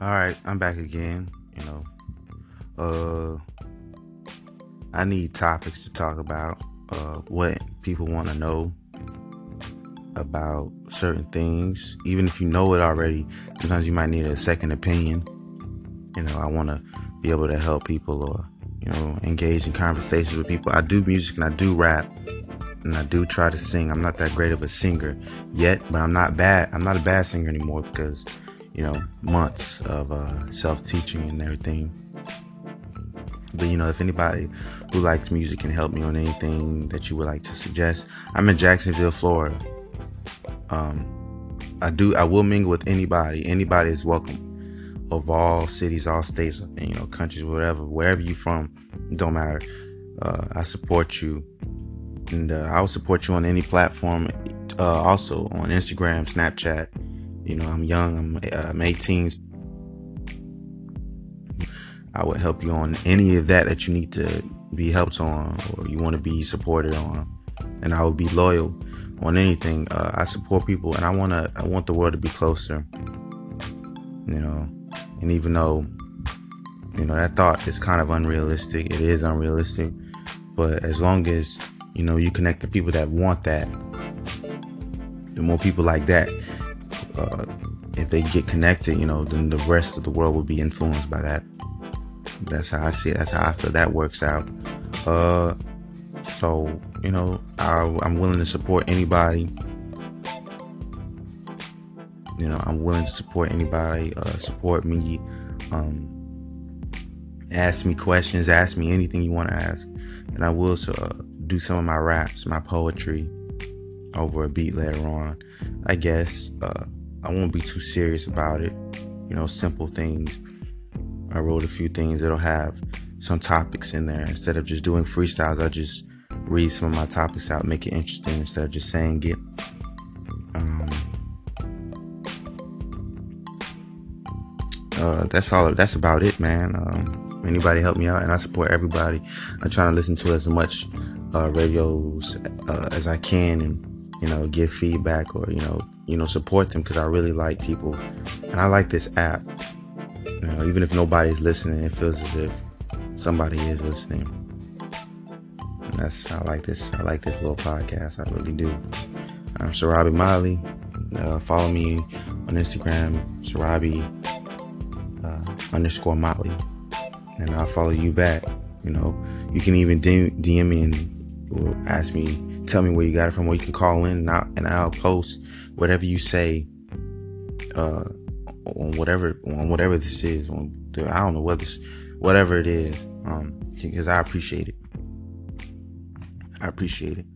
All right, I'm back again. You know, uh, I need topics to talk about. Uh, what people want to know about certain things, even if you know it already. Sometimes you might need a second opinion. You know, I want to be able to help people or you know engage in conversations with people. I do music and I do rap and I do try to sing. I'm not that great of a singer yet, but I'm not bad. I'm not a bad singer anymore because you know months of uh, self teaching and everything. But you know, if anybody who likes music can help me on anything that you would like to suggest, I'm in Jacksonville, Florida. Um, I do. I will mingle with anybody. Anybody is welcome. Of all cities, all states, you know, countries, whatever, wherever you from, don't matter. Uh, I support you, and uh, I'll support you on any platform. Uh, also on Instagram, Snapchat. You know, I'm young. I'm, uh, I'm 18. I would help you on any of that that you need to be helped on or you want to be supported on. And I will be loyal on anything. Uh, I support people and I want to, I want the world to be closer. You know, and even though, you know, that thought is kind of unrealistic, it is unrealistic. But as long as, you know, you connect the people that want that, the more people like that, uh, if they get connected, you know, then the rest of the world will be influenced by that. That's how I see it. That's how I feel that works out. Uh, so you know, I, I'm willing to support anybody. You know, I'm willing to support anybody. Uh, support me. Um, ask me questions. Ask me anything you want to ask, and I will uh, do some of my raps, my poetry, over a beat later on. I guess uh, I won't be too serious about it. You know, simple things I wrote a few things that'll have some topics in there. Instead of just doing freestyles, I just read some of my topics out, make it interesting instead of just saying it. Um, uh, that's all. That's about it, man. Um, anybody help me out, and I support everybody. I'm trying to listen to as much uh, radios uh, as I can, and you know, give feedback or you know, you know, support them because I really like people, and I like this app. You know, even if nobody's listening, it feels as if somebody is listening. And that's I like this. I like this little podcast. I really do. I'm Sarabi Molly. Uh, follow me on Instagram, Sarabi uh, underscore Motley, and I'll follow you back. You know, you can even DM me and ask me, tell me where you got it from, or you can call in and I'll, and I'll post whatever you say. Uh, on whatever on whatever this is on the, I don't know what this whatever it is um because I appreciate it I appreciate it